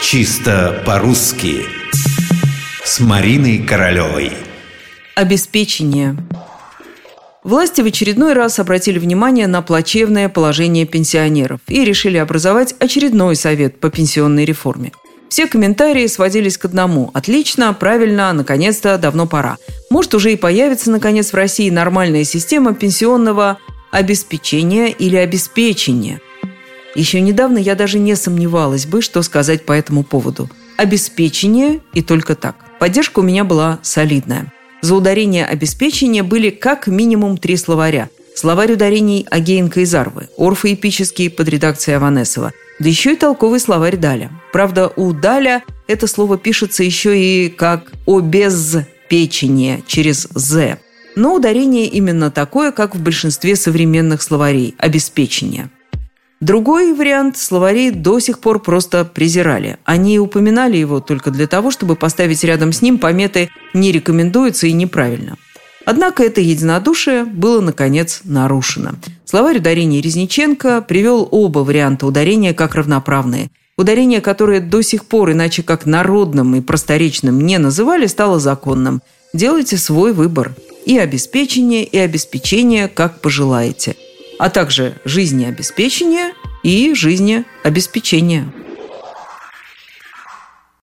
Чисто по-русски С Мариной Королевой Обеспечение Власти в очередной раз обратили внимание на плачевное положение пенсионеров и решили образовать очередной совет по пенсионной реформе. Все комментарии сводились к одному. Отлично, правильно, наконец-то, давно пора. Может, уже и появится, наконец, в России нормальная система пенсионного обеспечения или обеспечения – еще недавно я даже не сомневалась бы, что сказать по этому поводу. Обеспечение и только так. Поддержка у меня была солидная. За ударение обеспечения были как минимум три словаря. Словарь ударений Агеенко и Зарвы, орфоэпический под редакцией Аванесова, да еще и толковый словарь Даля. Правда, у Даля это слово пишется еще и как «обезпечение» через «з». Но ударение именно такое, как в большинстве современных словарей – обеспечение – Другой вариант словари до сих пор просто презирали. Они упоминали его только для того, чтобы поставить рядом с ним пометы «не рекомендуется» и «неправильно». Однако это единодушие было, наконец, нарушено. Словарь ударения Резниченко привел оба варианта ударения как равноправные. Ударение, которое до сих пор иначе как народным и просторечным не называли, стало законным. Делайте свой выбор. И обеспечение, и обеспечение, как пожелаете – а также жизнеобеспечение и жизнеобеспечение.